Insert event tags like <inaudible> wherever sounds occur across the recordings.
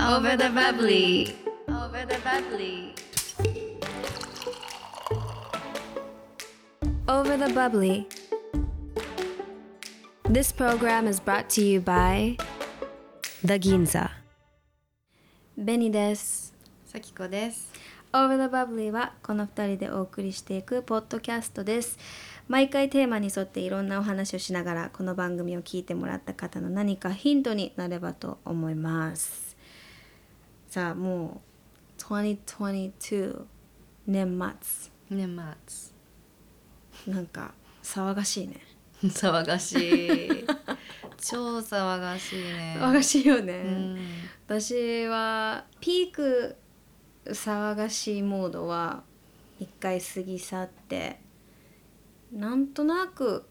Over the bubbly. Over the bubbly. Over the Bubbly. This program is brought to you by The Ginza. ベニです。さきこです。Over the Bubbly はこの2人でお送りしていくポッドキャストです。毎回テーマに沿っていろんなお話をしながらこの番組を聞いてもらった方の何かヒントになればと思います。さあもう2022年末年末。なんか騒がしいね。<laughs> 騒がしい。超騒がしいね。騒がしいよね。うん。私はピーク騒がしいモードは一回過ぎ去ってなんとなく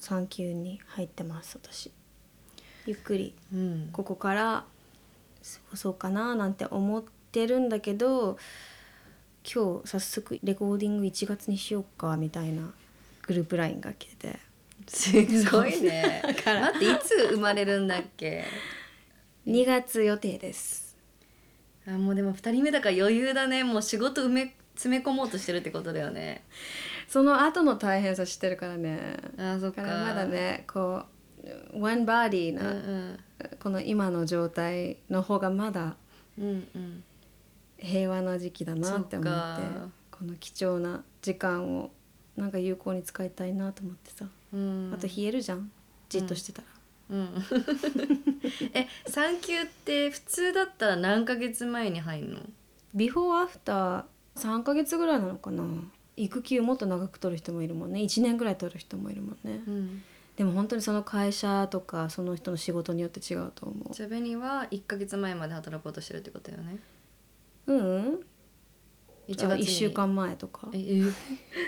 産休に入ってます私ゆっくりうん。ここからそうかななんて思ってるんだけど今日早速レコーディング1月にしようかみたいなグループ LINE が来ててすごいね。待っていつ生まれるんだっけ？2月予定ですあもうでも二人目だから余裕だね。もう仕事埋め詰め込もうとしてるってことだよね。その後の大変さ知ってるからねあそっか。だからまだ。ねこう one body うんな、うん。この今の状態の方がまだうんうん。平和な時期だなって思ってこの貴重な時間をなんか有効に使いたいなと思ってさ、うん。あと冷えるじゃん。じっとしてたら、うん、<laughs> え産休って普通だったら何ヶ月前に入るの？ビフォーアフター3ヶ月ぐらいなのかな。育休もっと長く取る人もいるもんね。1年ぐらい取る人もいるもんね、うんでも本当にその会社とかその人の仕事によって違うと思う。じゃあベニは1ヶ月前まで働こうとしてるってことよね。うん1じゃあ1週間前とか。ええ。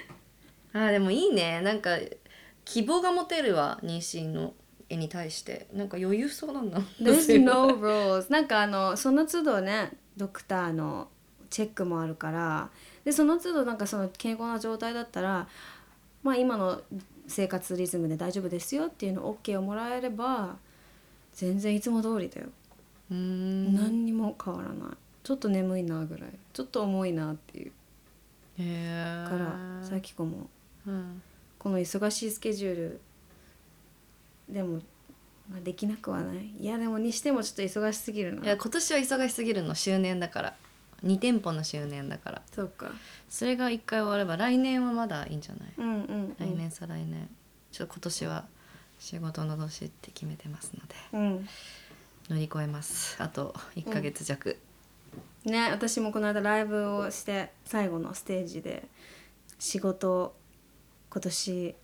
<laughs> あーでもいいね。なんか希望が持てるわ妊娠の絵に対して。なんか余裕そうなんだ。There's no rules なんかあのその都度ねドクターのチェックもあるから。でその都度なんかその健康な状態だったらまあ今の生活リズムで大丈夫ですよっていうの OK をもらえれば全然いつも通りだよ、うーん。何にも変わらない。ちょっと眠いなぐらい。ちょっと重いなっていう。へえからさきこもうん。この忙しいスケジュールでも、まあ、できなくはない。いやでもにしてもちょっと忙しすぎるな。いや今年は忙しすぎるの。周年だから2店舗の周年だから。そうか。それが1回終われば来年はまだいいんじゃない、うんうん、うん、来年再来年。ちょっと今年は仕事の年って決めてますので。うん。乗り越えます。あと1ヶ月弱、ね私もこの間ライブをして最後のステージで仕事今年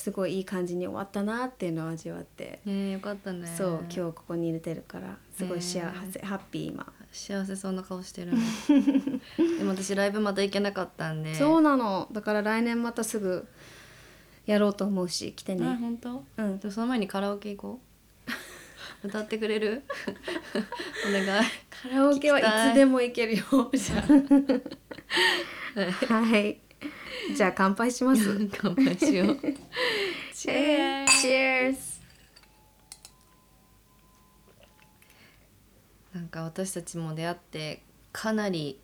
すごいいい感じに終わったなっていうのを味わって、ねえよかったね。そう今日ここに入れてるからすごい幸せ、ねハッピー今、幸せそうな顔してるね。<laughs> でも私ライブまた行けなかったんで。そうなの。だから来年またすぐやろうと思うし来てあね本当？うん。でもその前にカラオケ行こう。<laughs> 歌ってくれる？<laughs> お願い。カラオケはい。つでも行けるよじゃあ。はい <laughs> じゃあ乾杯します。乾杯しよう。<laughs> Cheers! Cheers! なんか私たちも出会ってかなり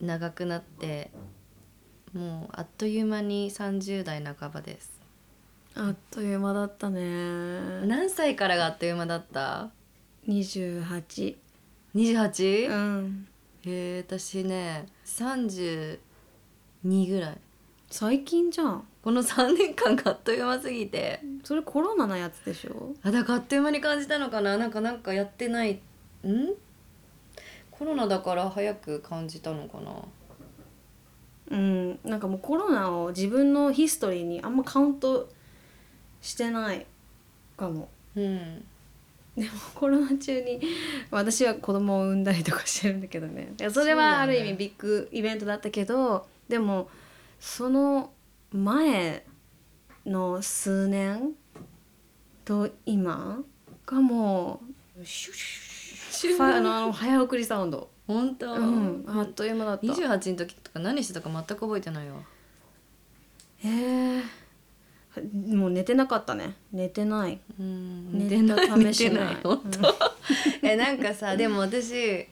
長くなってもうあっという間に30代半ばです。あっという間だったね。何歳からがあっという間だった？28 28? うん。へえ私ね32ぐらい最近じゃん。この3年間があっという間すぎて。それコロナのやつでしょ？あだからあっという間に感じたのかな。なんかなんかやってない。ん？コロナだから早く感じたのかな。うん。なんかもうコロナを自分のヒストリーにあんまカウントしてないかも。うん。でもコロナ中に私は子供を産んだりとかしてるんだけどね。いやそれはある意味ビッグイベントだったけどでもその前の数年と今がもうシュッシュッファあの早送りサウンド。本当、うん。あっという間だった。28の時とか何してたか全く覚えてないわ。えー、もう寝てなかったね。寝てない。うん。寝寝てない。た試しない。寝てない本当。<laughs> えなんかさ <laughs> でも私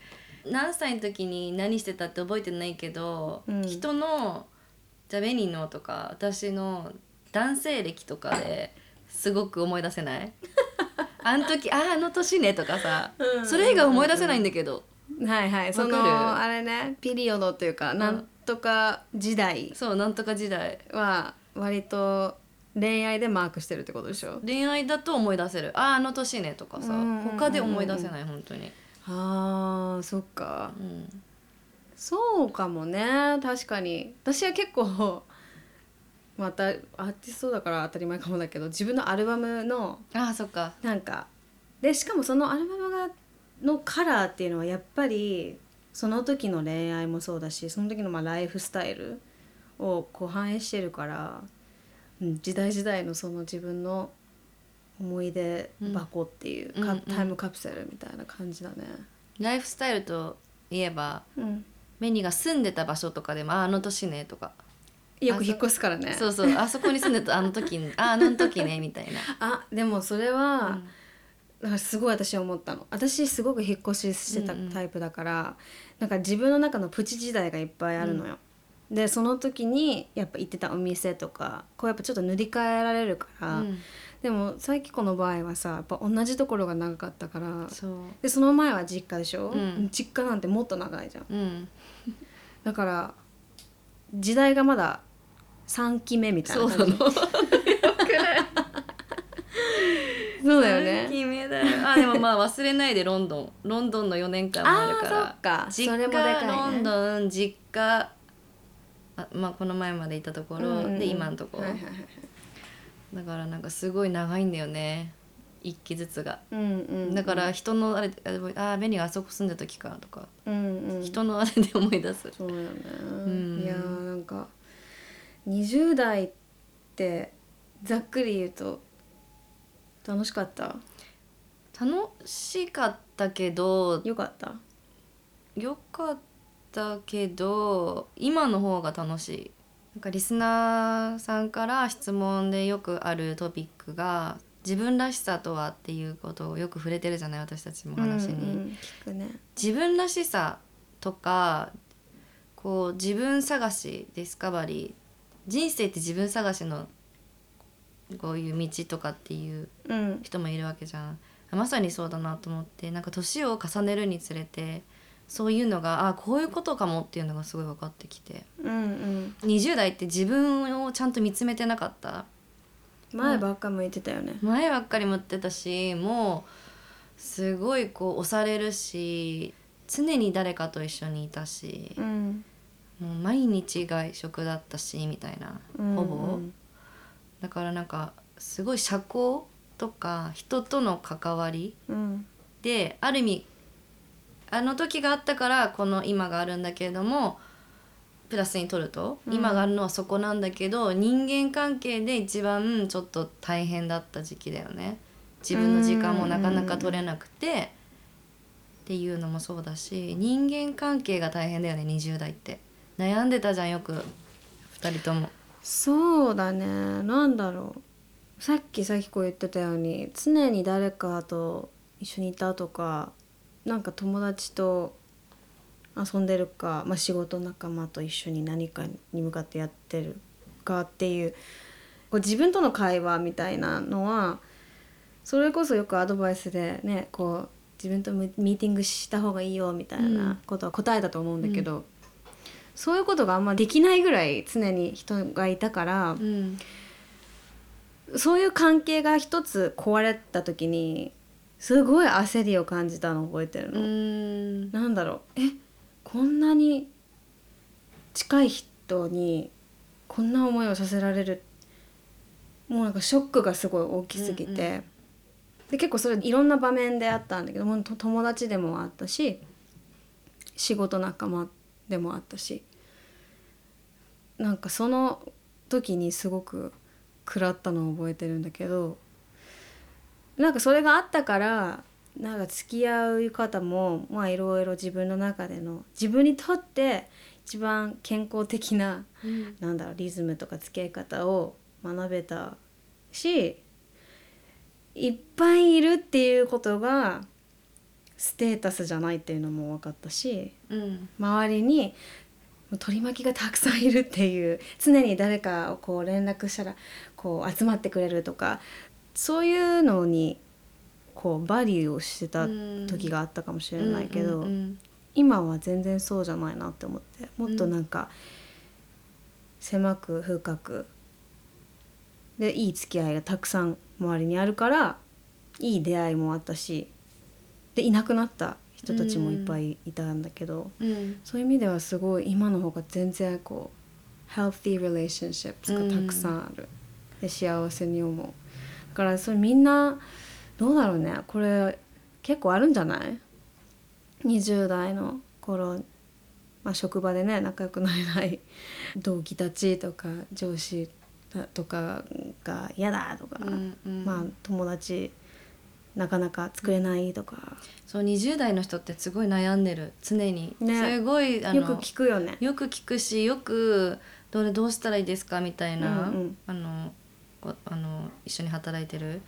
何歳の時に何してたって覚えてないけど、うん。人のじゃあベニーのとか私の男性歴とかですごく思い出せない？<laughs> あの時ああの年ねとかさ、うんそれ以外思い出せないんだけど、はいはいそのあれねピリオドっていうか、んなんとか時代。そうなんとか時代。は割と恋愛でマークしてるってことでしょ？恋愛だと思い出せる。あああの年ねとかさ、うんうんうんうん。他で思い出せない本当に、あーそっか。うん、そうかもね。確かに。私は結構 <laughs> またアーティストだから当たり前かもだけど自分のアルバムのああそっか。なんかでしかもそのアルバムがのカラーっていうのはやっぱりその時の恋愛もそうだしその時のまあライフスタイルをこう反映してるから、うん、時代時代のその自分の思い出箱っていう、かうんうん。うんタイムカプセルみたいな感じだね。ライフスタイルといえばうん、メニが住んでた場所とかでもああの年ねとか、よく引っ越すからね。そうそうあそこに住んでたあの時にああの時ねみたいな、<laughs> あでもそれは、うん。だからすごい私は思ったの。私すごく引っ越ししてたうんうんタイプだから、なんか自分の中のプチ時代がいっぱいあるのよ。でその時にやっぱ行ってたお店とかこうやっぱちょっと塗り替えられるから、うん。でも最近この場合はさやっぱ同じところが長かったからそう。でその前は実家でしょ、うん。実家なんてもっと長いじゃん。うんだから時代がまだ3期目みたいな感じ。<laughs> そうだよね。三期目だよ。あでもまあ忘れないでロンドン。ロンドンの4年間もあるから。実それもでかいね。家ロンドン実家あまあこの前までいたところ、うんで今のところ、はいはいはい。だからなんかすごい長いんだよね一期ずつが、うんうんうん。だから人のあれああベニがあそこ住んでた時かとか、うんうん。人のあれで思い出す。そうだよね、ん。いやーなんか20代ってざっくり言うと楽しかった？楽しかったけどよかった？よかったけど今の方が楽しい。なんかリスナーさんから質問でよくあるトピックが自分らしさとはっていうことをよく触れてるじゃない私たちも話に、うんうん聞くね。自分らしさとかこう自分探しディスカバリー人生って自分探しのこういう道とかっていううん。人もいるわけじゃん。まさにそうだなと思ってなんか年を重ねるにつれてそういうのがあこういうことかもっていうのがすごい分かってきて。うんうん。20代って自分をちゃんと見つめてなかった前ばっか向いてたよね。前ばっかり持ってたしもうすごいこう押されるし常に誰かと一緒にいたしうん。もう毎日外食だったしみたいなうん。ほぼ、だからなんかすごい社交とか人との関わりうん。である意味あの時があったからこの今があるんだけれどもプラスに取ると、うん。今があるのはそこなんだけど人間関係で一番ちょっと大変だった時期だよね。自分の時間もなかなか取れなくて、っていうのもそうだし人間関係が大変だよね20代って。悩んでたじゃんよく。2人とも。そうだね。なんだろう。さっきさきこ言ってたように常に誰かと一緒にいたとかなんか友達と遊んでるか、まあ、仕事仲間と一緒に何かに向かってやってるかっていうこう自分との会話みたいなのはそれこそよくアドバイスでねこう自分とミミーティングした方がいいよみたいなことは答えだと思うんだけど、そういうことがあんまできないぐらい常に人がいたからうん。そういう関係が一つ壊れた時にすごい焦りを感じたのを覚えてるうの。ん。なんだろう。えこんなに近い人にこんな思いをさせられる。もうなんかショックがすごい大きすぎて、うんうで結構それいろんな場面であったんだけどもと友達でもあったし仕事仲間でもあったし。なんかその時にすごく食らったのを覚えてるんだけどなんかそれがあったからなんか付き合う方もまあいろいろ自分の中での自分にとって一番健康的なうん。なんだろうリズムとか付き合い方を学べたしいっぱいいるっていうことがステータスじゃないっていうのも分かったしうん。周りに取り巻きがたくさんいるっていう常に誰かをこう連絡したらこう集まってくれるとかそういうのにこうバリューをしてた時があったかもしれないけど、今は全然そうじゃないなって思ってもっとなんか狭く深く。でいい付き合いがたくさん周りにあるからいい出会いもあったしでいなくなった人たちもいっぱいいたんだけど、うん。うんそういう意味ではすごい今の方が全然こう healthy relationships がたくさんある、で幸せに思う。だからそれみんなどうだろうね。これ結構あるんじゃない？20代の頃、まあ、職場でね仲良くなれない同期たちとか上司だとかが嫌だとか、うんうん。まあ友達なかなか作れないとか、そう20代の人ってすごい悩んでる。常に、ね。すごいあのよく聞くよね。よく聞くしよくどれどうしたらいいですか？みたいな、うんうん。あのこあの一緒に働いてる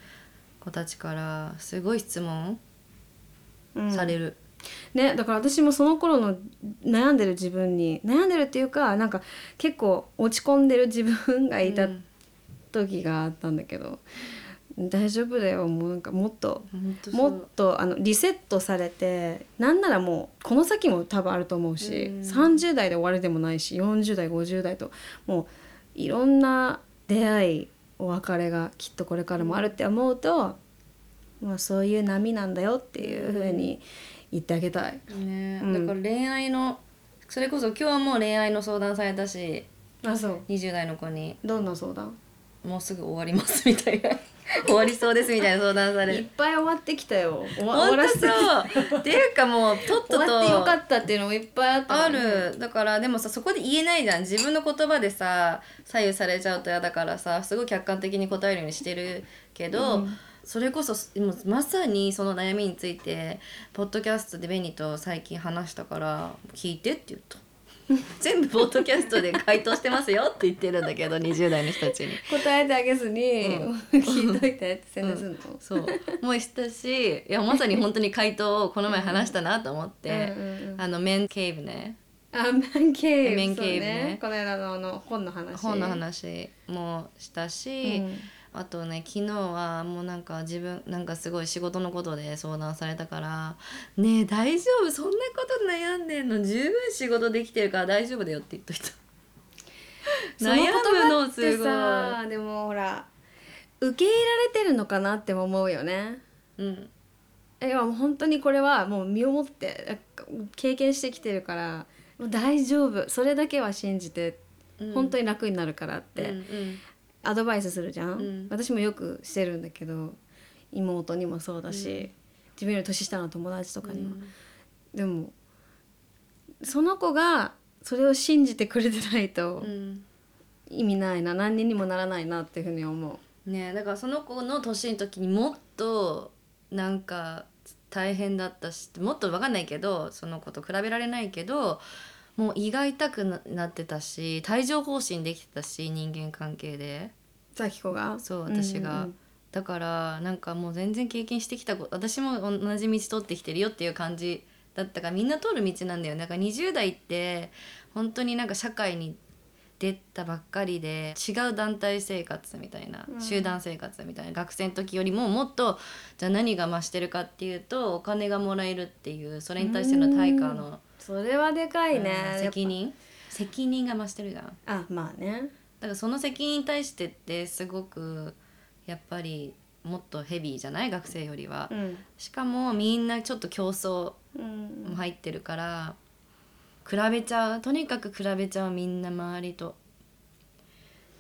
子たちからすごい質問うん。される。ね、だから私もその頃の悩んでる自分に悩んでるっていうかなんか結構落ち込んでる自分がいたうん。時があったんだけど、大丈夫だよもうなんかもっともっとあのリセットされてなんならもうこの先も多分あると思うし、うん。30代で終わりでもないし40代50代ともういろんな出会いお別れがきっとこれからもあるって思うと、まあ、そういう波なんだよっていうふうに言ってあげたい。ね、うん。だから恋愛のそれこそ今日はもう恋愛の相談されたしあそう。20代の子に。どんな相談？もうすぐ終わりますみたいな <laughs> 終わりそうですみたいな相談されいっる。ぱい終わってきたよ。終わ終わらせて。そうっていうかもうとっとと。終わってよかったっていうのもいっぱいあったからあねる。だからでもさそこで言えないじゃん。自分の言葉でさ左右されちゃうと嫌だからさすごい客観的に答えるようにしてるけど、うん。それこそもうまさにその悩みについてポッドキャストでベニと最近話したから「聞いて」って言った。全部ポッドキャストで回答してますよって言ってるんだけど20代の人たちに。答えてあげずに、う聞いといてって宣伝するの、そう。もうしたしいやまさに本当に回答をこの前話したなと思って、うんうんうん。あのメンケーブね。あメンケーブ。メンケーブそうね。この間のあの本の話。本の話もしたし、うんあとね昨日はもうなんか自分なんかすごい仕事のことで相談されたから「ねえ大丈夫？そんなこと悩んでんの？十分仕事できてるから大丈夫だよ」って言っといた。<laughs> 悩むのすごい。さでもほら受け入れられてるのかなっても思うよね。うん。いやもう本当にこれはもう身をもって経験してきてるからもう大丈夫。それだけは信じて、うん。本当に楽になるからって、うんうんアドバイスするじゃん、うん。私もよくしてるんだけど妹にもそうだし、うん。自分より年下の友達とかにも、うん。でもその子がそれを信じてくれてないとうん。意味ないな何ににもならないなっていうふうに思ねだからその子の年の時にもっとなんか大変だったしもっと分かんないけどその子と比べられないけどもう胃が痛くななってたし帯状疱疹できてたし人間関係で。う咲子が？そう私が、うんうんだからなんかもう全然経験してきたこと私も同じ道通ってきてるよっていう感じだったからみんな通る道なんだよ。ねだから20代って本当になんか社会に出たばっかりで違う団体生活みたいな、うん。集団生活みたいな学生の時よりももっとじゃあ何が増してるかっていうとお金がもらえるっていうそれに対しての対価の、それはでかいね、うん責任？責任が増してるじゃん。あまあね。だからその責任に対してってすごくやっぱりもっとヘビーじゃない？学生よりは、うん。しかもみんなちょっと競争うん。も入ってるから比べちゃう？とにかく比べちゃうみんな周りと。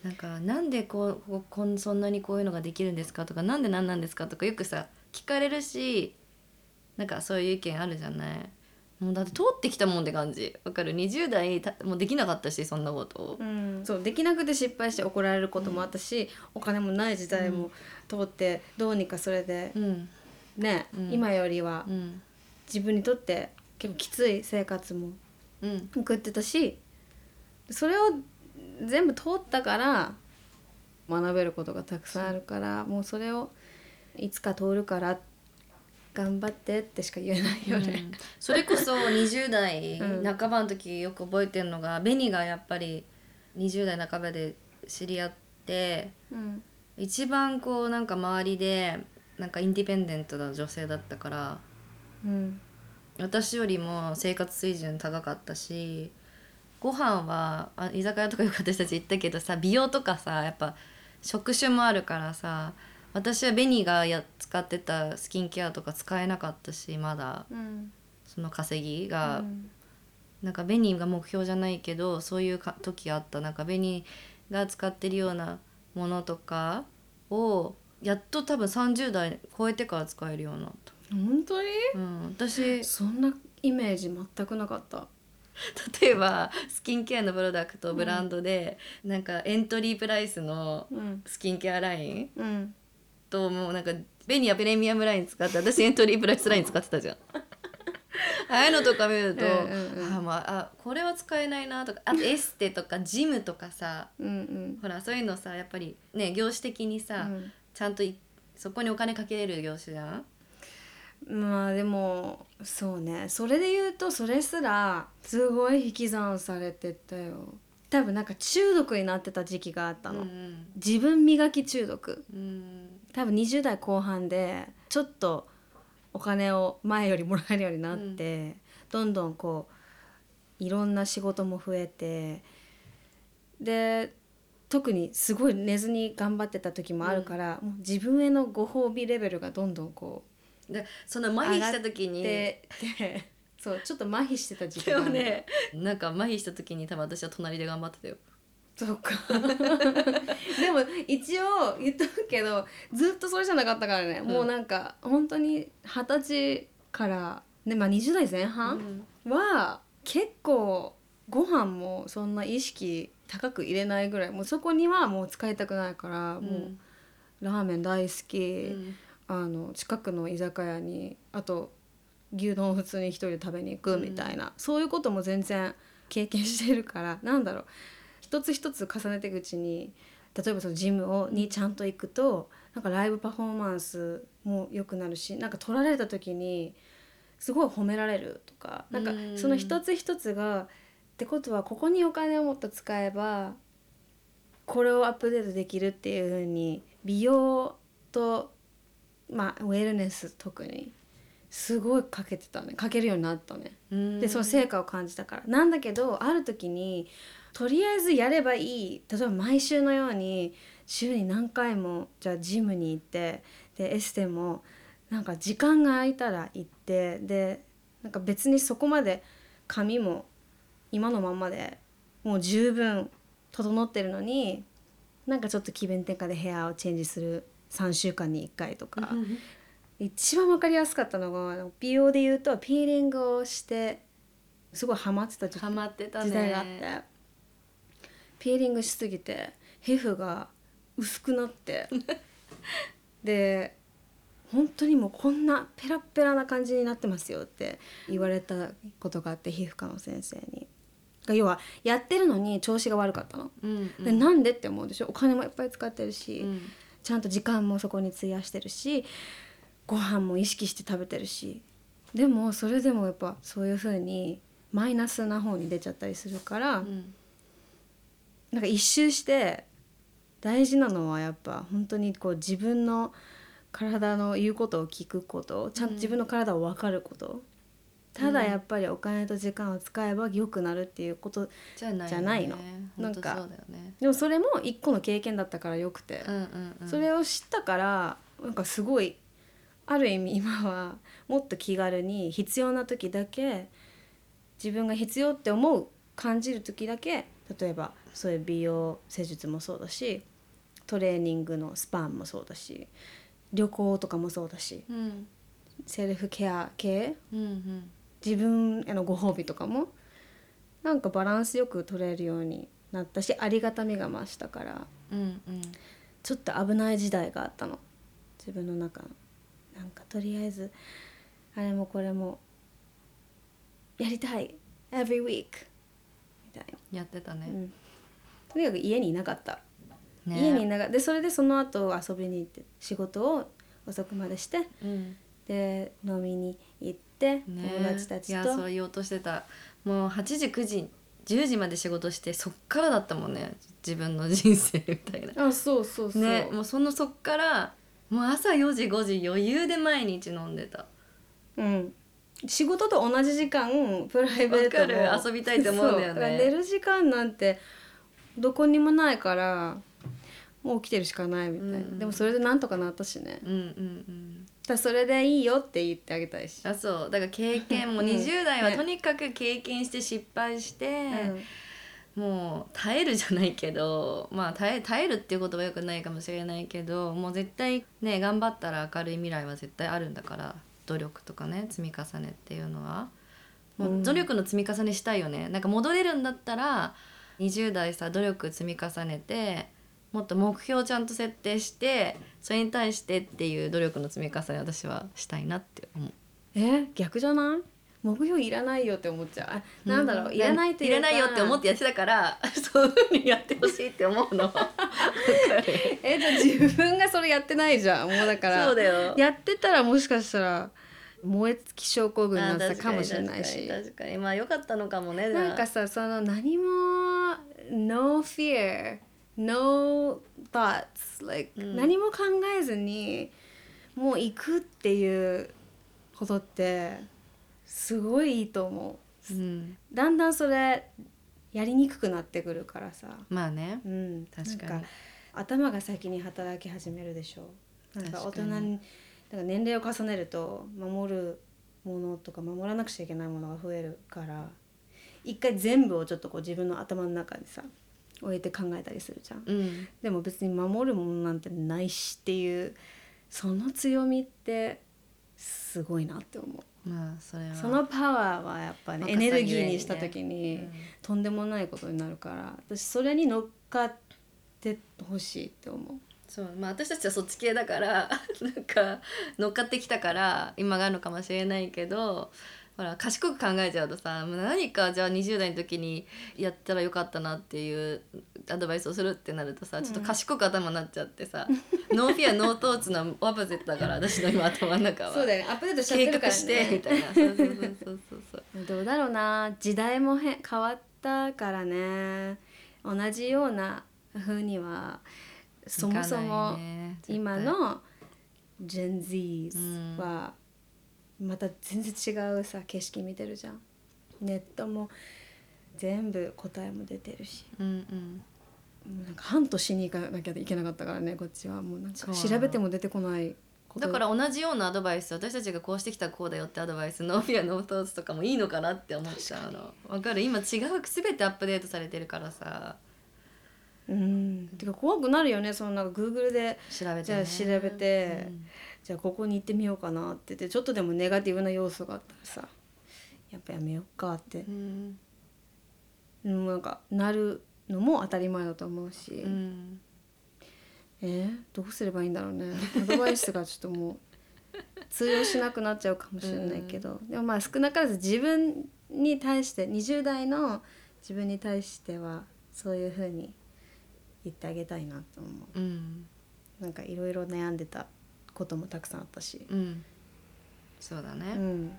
なんかなんでこうここんそんなにこういうのができるんですか？とかなんでなんなんですか？とかよくさ聞かれるしなんかそういう意見あるじゃない？もうだって通ってきたもんって感じ。わかる？20代たもうできなかったしそんなこと。をうん、そうできなくて失敗して怒られることもあったし、お金もない時代も通ってどうにかそれでうん。ね、うん。今よりはうん。自分にとって結構きつい生活もうん。送ってたしそれを全部通ったから学べることがたくさんあるからもうそれをいつか通るから頑張ってってしか言えないよね。うん。それこそ20代 <laughs> うん。半ばの時よく覚えてるのが、ベニがやっぱり20代半ばで知り合ってうん。一番こうなんか周りでなんかインディペンデントな女性だったからうん。私よりも生活水準高かったしご飯はあ居酒屋とかよく私たち行ったけどさ美容とかさやっぱ職種もあるからさ私はベニがや使ってたスキンケアとか使えなかったしまだうん。その稼ぎが、うん。なんかベニが目標じゃないけどそういうか時あった。なんかベニが使ってるようなものとかをやっと多分30代超えてから使えるようになった。本当に？うん、私そんなイメージ全くなかった。<laughs> 例えばスキンケアのプロダクトブランドで、なんかエントリープライスのうん。スキンケアラインうんともうなんかベニはプレミアムライン使って私エントリープライスライン使ってたじゃん。<laughs> ああいうのとか見ると、うんうんうん。あ、まあ、あこれは使えないなとか。あとエステとかジムとかさうんうん。ほらそういうのさやっぱりね業種的にさ、うん。ちゃんといそこにお金かけれる業種じゃん？まあでもそうね。それで言うとそれすらすごい引き算されてたよ。多分なんか中毒になってた時期があったの、うん。自分磨き中毒。うん多分20代後半でちょっとお金を前よりもらえるようになって、どんどんこういろんな仕事も増えてで特にすごい寝ずに頑張ってた時もあるから、もう自分へのご褒美レベルがどんどんこでその麻痺した時うにででそうちょっと麻痺してた時期ねなんか麻痺した時に多分私は隣で頑張ってたよ。そうか。でも一応言っとくけどずっとそれじゃなかったからね、ん。もうなんか本当に二十歳から、ねまあ、20代前半は結構ご飯もそんな意識高く入れないぐらい。もうそこにはもう使いたくないから、うん。もうラーメン大好き、うん。あの近くの居酒屋にあと牛丼を普通に一人で食べに行くみたいな、そういうことも全然経験してるからなんだろう一つ一つ重ねていくうちに例えばそのジムをにちゃんと行くとなんかライブパフォーマンスも良くなるしなんか取られた時にすごい褒められるとかなんかその一つ一つがってことはここにお金をもっと使えばこれをアップデートできるっていう風に美容とまあウェルネス特にすごいかけてたね。かけるようになったね。うん。でその成果を感じたから。なんだけどある時にとりあえずやればいい。例えば毎週のように週に何回もじゃあジムに行ってでエステもなんか時間が空いたら行ってでなんか別にそこまで髪も今のまんまでもう十分整ってるのになんかちょっと気分転換でヘアをチェンジする3週間に1回とか。うん一番わかりやすかったのが美容で言うとピーリングをしてすごいハマってた時代があって。ピーリングしすぎて皮膚が薄くなって。<laughs> で本当にもうこんなペラッペラな感じになってますよって言われたことがあって皮膚科の先生に。要はやってるのに調子が悪かったの。うんうん。でなんでって思うでしょ。お金もいっぱい使ってるし、うん。ちゃんと時間もそこに費やしてるしご飯も意識して食べてるしでもそれでもやっぱそういう風にマイナスな方に出ちゃったりするから、うん。なんか一周して大事なのはやっぱ本当にこう自分の体の言うことを聞くことちゃんと自分の体を分かること、ただやっぱりお金と時間を使えば良くなるっていうことじゃないの。なんかね。でもそれも一個の経験だったからよくて。うんうんうん。それを知ったからなんかすごいある意味今はもっと気軽に必要な時だけ自分が必要って思う感じる時だけ例えばそういう美容施術もそうだしトレーニングのスパンもそうだし旅行とかもそうだしうんセルフケア系うんうん自分へのご褒美とかもなんかバランスよく取れるようになったしありがたみが増したからうんうん。ちょっと危ない時代があったの。自分の中のなんかとりあえずあれもこれもやりたい。Every week みたいやってたな、ね。うん、とにかく家にいなかった。ね。家にいながらでそれでその後遊びに行って仕事を遅くまでしてうん。で飲みに行って、ね。友達たちいやとそう言おうとしてた。もう8時9時10時まで仕事してそっからだったもんね。自分の人生みたいな。あそうそうそう、ね。もうそのそっからもう朝4時5時余裕で毎日飲んでた。うん、仕事と同じ時間プライベートもわかる。遊びたいって思うんだよね。寝る時間なんてどこにもないからもう起きてるしかないみたいな、うん。うんでもそれでなんとかなったしね。うんうんうん。だそれでいいよって言ってあげたいし、あそう。だから経験もうん。20代はねとにかく経験して失敗して、うんもう耐えるじゃないけど <laughs> まあ耐え耐えるっていうことはよくないかもしれないけどもう絶対ね頑張ったら明るい未来は絶対あるんだから努力とかね積み重ねっていうのは。もう努力の積み重ねしたいよね、なんか戻れるんだったら20代さ努力積み重ねてもっと目標をちゃんと設定してそれに対してっていう努力の積み重ね私はしたいなって思う。え逆じゃない？目標いらないよって思っちゃう。あなんだろう、いらないっていらないよって思ってやってたから <laughs> そういうふうにやってほしいって思うの。<laughs> えじゃあ自分がそれやってないじゃん。もうだからそうだよ。やってたらもしかしたら燃え尽き症候群になったかもしれないし。確かにまあ良かったのかもねなんかさその何も no fear no thoughts like、うん。何も考えずにもう行くっていうことってすごいいいと思う。ん、うだんだんそれやりにくくなってくるからさ。まあね。うん。確かに。なんか頭が先に働き始めるでしょ。なんか大人にだから年齢を重ねると守るものとか守らなくちゃいけないものが増えるから一回全部をちょっとこう自分の頭の中にさ置いて考えたりするじゃん。うん。でも別に守るものなんてないしっていうその強みってすごいなって思うまあそれは。そのパワーはやっぱねエネルギーにした時に、うんとんでもないことになるから私それに乗っかってほしいって思う。そうまあ私たちはそっち系だからなんか乗っかってきたから今があるのかもしれないけどほら賢く考えちゃうとさもう何かじゃあ20代の時にやったらよかったなっていうアドバイスをするってなるとさちょっと賢く頭になっちゃってさ、<laughs> no fear no thoughts の opposite だから私の今頭の中は。そうだよね。アップデートしちゃって計るから画してみねたいな。そうそうそうそうそう。<laughs> どうだろうな。時代もへ変わったからね。同じような風にはそもそも今の Gen Zs はまた全然違うさ景色見てるじゃん。ネットも全部答えも出てるし。うんうん。なんか半年に行かなきゃいけなかったからねこっちは。もうなんか調べても出てこないだから同じようなアドバイス私たちがこうしてきたらこうだよってアドバイスノーフィアノートーツとかもいいのかなって思っちゃうの。わかる。今違う全てアップデートされてるからさ。うん。てか怖くなるよねそのなんか Google で。調べて、ね、調べてじゃあここに行ってみようかなっててちょっとでもネガティブな要素があったらさやっぱやめようかって。う、ん。うん、なんかなるのも当たり前だと思うし、うん。え？ーどうすればいいんだろうね。アドバイスがちょっともう通用しなくなっちゃうかもしれないけど、でもまあ少なからず自分に対して20代の自分に対してはそういうふうに言ってあげたいなと思う。うん。なんかいろいろ悩んでたこともたくさんあったし、うん。そうだね、うん、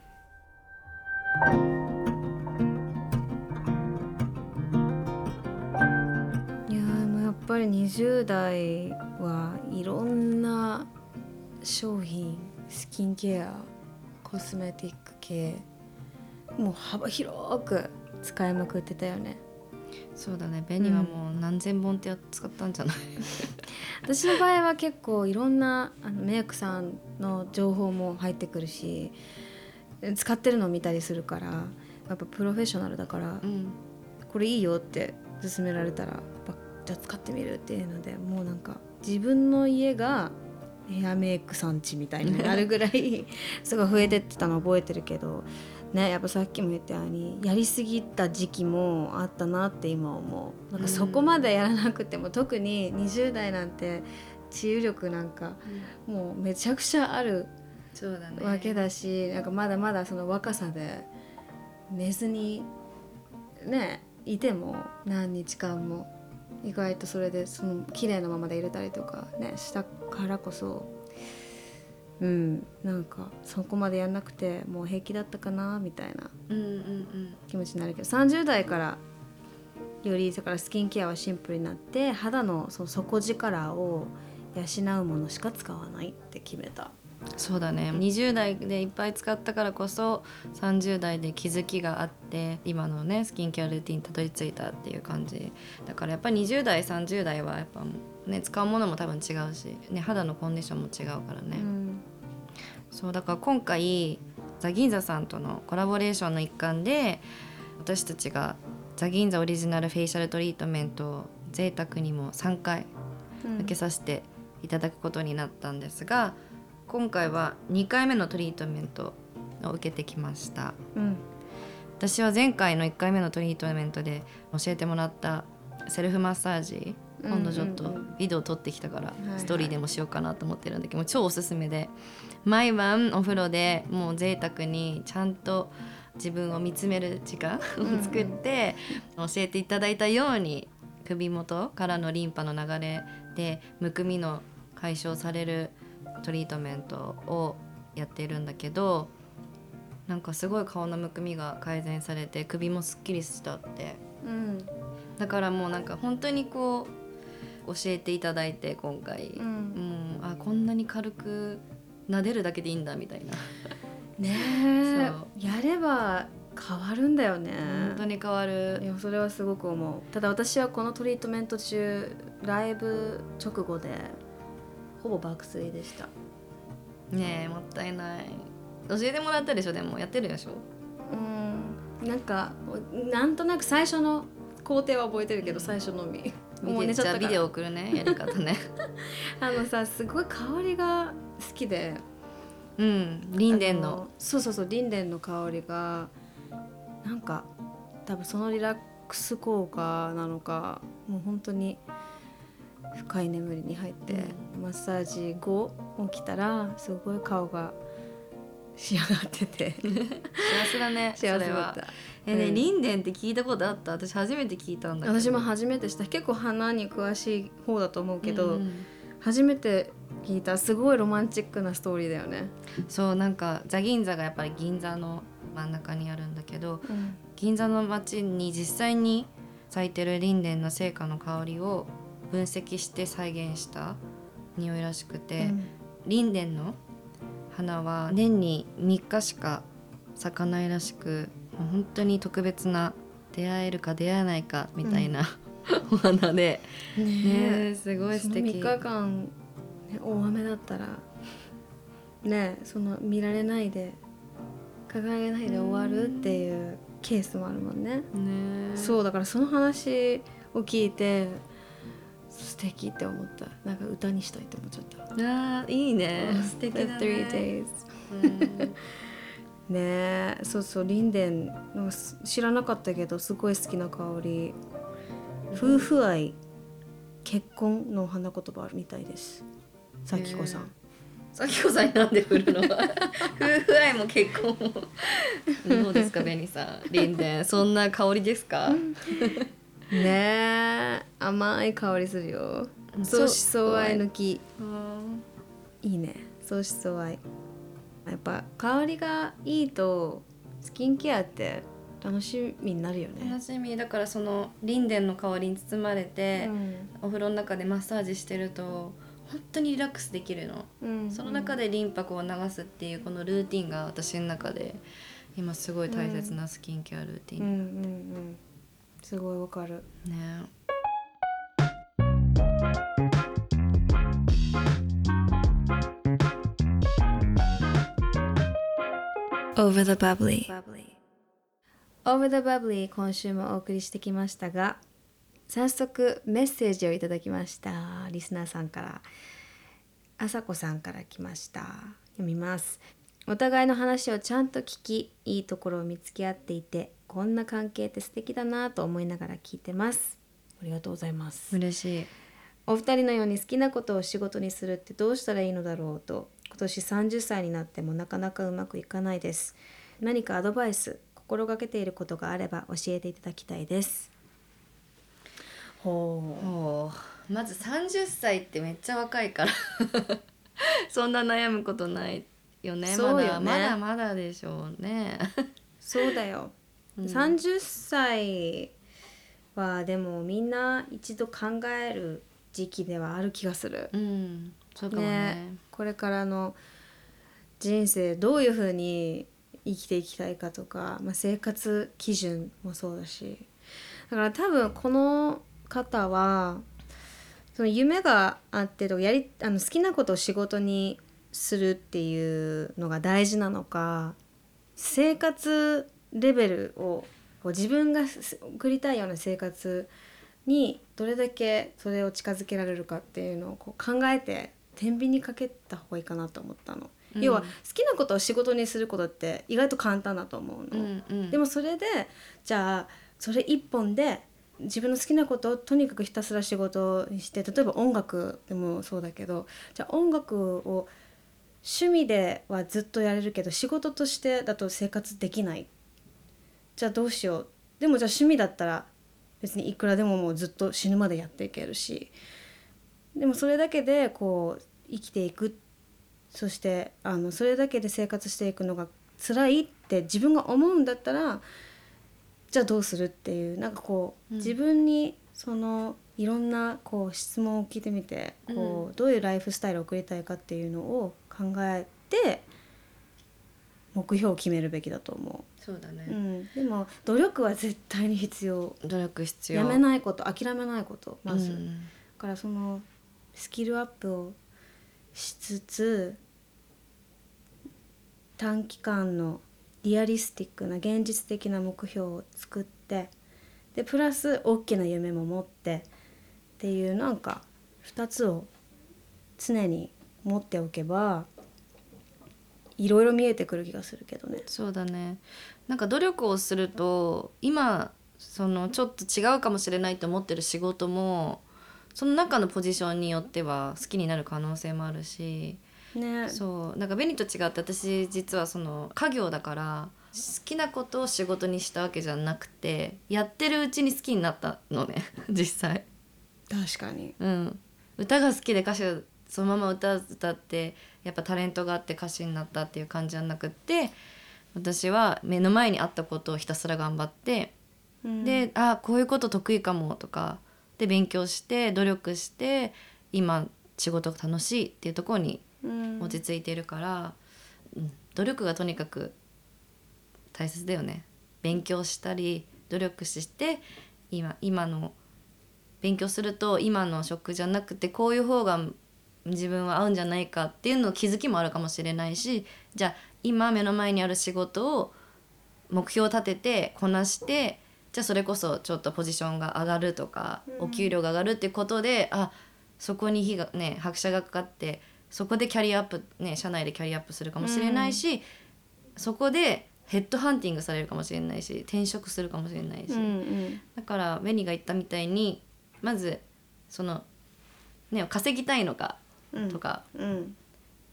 いやーもうやっぱり20代はいろんな商品スキンケアコスメティック系もう幅広く使いまくってたよねそうだね。ベニはもう何千本ってや使ったんじゃない、<laughs> 私の場合は結構いろんなあのメイクさんの情報も入ってくるし使ってるのを見たりするからやっぱプロフェッショナルだからうん。これいいよって勧められたらじゃあ使ってみるっていうのでもうなんか自分の家がヘアメイク産地みたいになるぐらい <laughs> すごい増えてってたの覚えてるけどねやっぱさっきも言ったようにやりすぎた時期もあったなって今思う。なんかそこまでやらなくても、特に20代なんて治癒力なんかもうめちゃくちゃあるわけだし、なんかまだまだその若さで寝ずにねいても何日間も意外とそれでその綺麗なままで入れたりとかねしたからこそうんなんかそこまでやんなくてもう平気だったかなみたいなうんうんうん。気持ちになるけど30代からよりだからスキンケアはシンプルになって肌のその底力を養うものしか使わないって決めた。そうだね。20代でいっぱい使ったからこそ30代で気づきがあって今のねスキンケアルーティンにたどり着いたっていう感じだからやっぱり20代30代はやっぱね使うものも多分違うし、ね、肌のコンディションも違うからね、うんそうだから今回ザ・ギンザさんとのコラボレーションの一環で私たちがザ・ギンザオリジナルフェイシャルトリートメントを贅沢にも3回受けさせていただくことになったんですが今回は2回目のトリートメントを受けてきました。うん。私は前回の1回目のトリートメントで教えてもらったセルフマッサージ今度ちょっとうんうんうんビデオ撮ってきたからストーリーでもしようかなと思ってるんだけど超おすすめで毎晩お風呂でもう贅沢にちゃんと自分を見つめる時間を作って教えていただいたように首元からのリンパの流れでむくみの解消されるトリートメントをやっているんだけどなんかすごい顔のむくみが改善されて首もすっきりしたって。うん。だからもうなんか本当にこう教えていただいて今回、うん。もうあこんなに軽く撫でるだけでいいんだみたいな、ねそう。えやれば変わるんだよね。本当に変わいるやそれはすごく思う。ただ私はこのトリートメント中ライブ直後でほぼ爆睡でした。ねえもったいない。教えてもらったでしょ？でもやってるでしょ？うん。なんかなんとなく最初の工程は覚えてるけど最初のみ。もう見て寝ちゃったから。じゃあビデオ送るねやり方ね。<laughs> あのさすごい香りが好きで。うんリンデンあのそうそうそうリンデンの香りがなんか多分そのリラックス効果なのかもう本当に深い眠りに入って、マッサージ後起きたらすごい顔が仕上がってて。幸せだね <laughs> 幸せだった。えね、うん。リンデンって聞いたことあった？私初めて聞いたんだけど。私も初めてした。結構花に詳しい方だと思うけど、うん。初めて聞いたすごいロマンチックなストーリーだよね、そうなんかザ・銀座がやっぱり銀座の真ん中にあるんだけどうん。銀座の街に実際に咲いてるリンデンの成果の香りを分析して再現した匂いらしくて、リンデンの花は年に3日しか咲かないらしくもう本当に特別な出会えるか出会えないかみたいな、<laughs> お花で、ねねええすごいその素敵3日間、ね、大雨だったらねその見られないで輝けないで終わるっていうケースもあるもんね、ね。えそうだからその話を聞いて素敵って思った。なんか歌にしたいって思っちゃった。あーいいね。素敵だね。Three Days うん。ね。えそうそうリンデンなんかす知らなかったけどすごい好きな香り。夫婦愛結婚の花言葉あるみたいですさきこさん、さきこさんになんで振るの？夫婦愛も結婚。もどうですかベニさん。リンデン。そんな香りですか？ねえ。甘い香りするよ。そう相思相愛の木。うんい。いね。相思相愛やっぱ香りがいいとスキンケアって楽しみになるよね。楽しみ。だからそのリンデンの香りに包まれて、お風呂の中でマッサージしてると本当にリラックスできるの、うん。その中でリンパこう流すっていうこのルーティンが私の中で今すごい大切なスキンケアルーティうんうんン、うん。すごいわかる。ね。Over the Bubbly Over the Bubbly 今週もお送りしてきましたが早速メッセージをいただきました。リスナーさんから。あさこさんから来ました。読みます。お互いの話をちゃんと聞きいいところを見つけ合っていてこんな関係って素敵だなと思いながら聞いてます。ありがとうございます。嬉しい。お二人のように好きなことを仕事にするってどうしたらいいのだろうと今年30歳になってもなかなかうまくいかないです。何かアドバイス心がけていることがあれば教えていただきたいですほもう。まず30歳ってめっちゃ若いから。<laughs> そんな悩むことないよねそうよね。まだまだでしょうね、そうだよ、うん。30歳はでもみんな一度考える時期ではある気がする。うん。そうかもね。これからの人生どういうふうに生きていきたいかとか、まあ、生活基準もそうだし。だから多分この方はその夢があってとかやりあの好きなことを仕事にするっていうのが大事なのか生活レベルをこう自分がす送りたいような生活にどれだけそれを近づけられるかっていうのをこう考えて天秤にかけた方がいいかなと思ったの。うん要は好きなことを仕事にすることって意外と簡単だと思うの。うんうんでもそれでじゃあそれ一本で自分の好きなことをとにかくひたすら仕事にして例えば音楽でもそうだけどじゃあ音楽を趣味ではずっとやれるけど仕事としてだと生活できない。じゃあどうしよう。でもじゃあ趣味だったら別にいくらでももうずっと死ぬまでやっていけるし。でもそれだけでこう生きていく。そしてあのそれだけで生活していくのが辛いって自分が思うんだったらじゃあどうするっていうなんかこう、うん。自分にそのいろんなこう質問を聞いてみてこう、どういうライフスタイルを送りたいかっていうのを考えて目標を決めるべきだと思そうだね。う、うん、でも努力は絶対に必要。努力必要。やめないこと諦めないことまず、だうん。からそのスキルアップをしつつ短期間のリアリスティックな現実的な目標を作ってでプラス大きな夢も持ってっていうなんか2つを常に持っておけばいろいろ見えてくる気がするけどね。そうだねなんか努力をすると今そのちょっと違うかもしれないと思ってる仕事もその中のポジションによっては好きになる可能性もあるしねそうなんかベニと違って私実はその家業だから好きなことを仕事にしたわけじゃなくてやってるうちに好きになったのね <laughs> 実際。確かに。うん、歌が好きで歌手そのまま歌歌ってやっぱタレントがあって歌手になったっていう感じじゃなくって私は目の前にあったことをひたすら頑張って、うんであこういうこと得意かもとかで勉強して努力して今仕事が楽しいっていうところにうん落ち着いてるから、うん努力がとにかく大切だよね。勉強したり努力して今今の勉強すると今の職じゃなくてこういう方が自分は合うんじゃないかっていうの気づきもあるかもしれないしじゃあ今目の前にある仕事を目標を立ててこなしてじゃあそれこそちょっとポジションが上がるとか、お給料が上がるってことであそこに火がね拍車がかかってそこでキャリアアップね社内でキャリアアップするかもしれないし、そこでヘッドハンティングされるかもしれないし転職するかもしれないし、うんうん。だからベニが言ったみたいにまずそのね稼ぎたいのかうんとか、うん。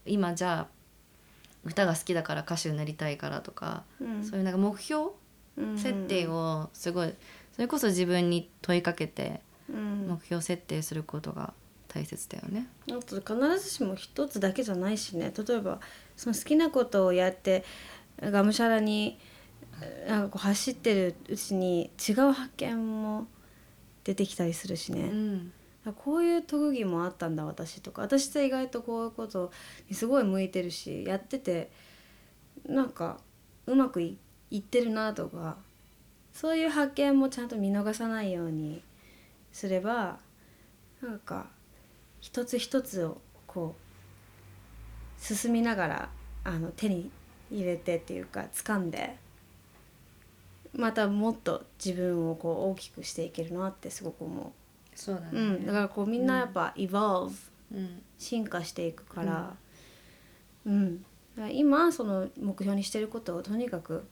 今じゃあ歌が好きだから歌手になりたいからとか、うん。そういうなんか目標設定をすごいそれこそ自分に問いかけてうん。目標設定することが大切だよね。あと必ずしも一つだけじゃないしね。例えばその好きなことをやってがむしゃらにえなんかこう走ってるうちに違う発見も出てきたりするしね、うん。あこういう特技もあったんだ私とか。私って意外とこういうことにすごい向いてるしやっててなんかうまくいいってるなとかそういう発見もちゃんと見逃さないようにすればなんか一つ一つをこう進みながらあの手に入れてっていうか掴んでまたもっと自分をこう大きくしていけるなってすごく思そうだね、う、うん、だからこうみんなやっぱ evolve、うん。進化していくから、うん。だから今その目標にしてることをとにかく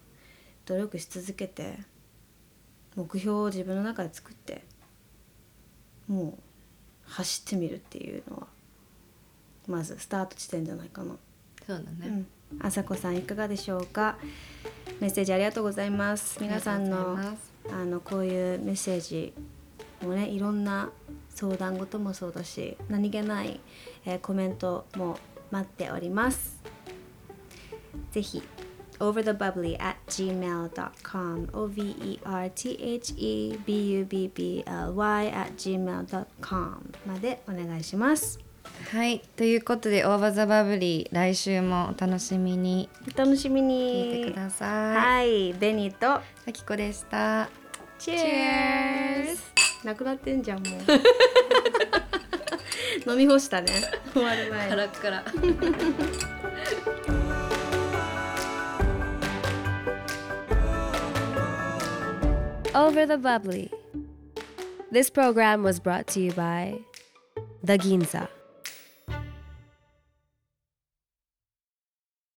努力し続けて目標を自分の中で作ってもう走ってみるっていうのはまずスタート地点じゃないかな。そうだね、うん、あさこさんいかがでしょうか？メッセージありがとうございます。皆さんのあのこういうメッセージもうねいろんな相談事もそうだし何気ない、えーコメントも待っております。ぜひ overthebubbly at gmail.com overthebubby at gmail.com までお願いします。はい。ということで「オーバーザバブリー来週もお楽しみに。お楽しみ聞いてにください。はい。ベニーとさきこでした。チェーズなくなってんじゃんもう。<laughs> 飲み干したね。終わる前に。ラッカ Over the Bubbly. This program was brought to you by The Ginza.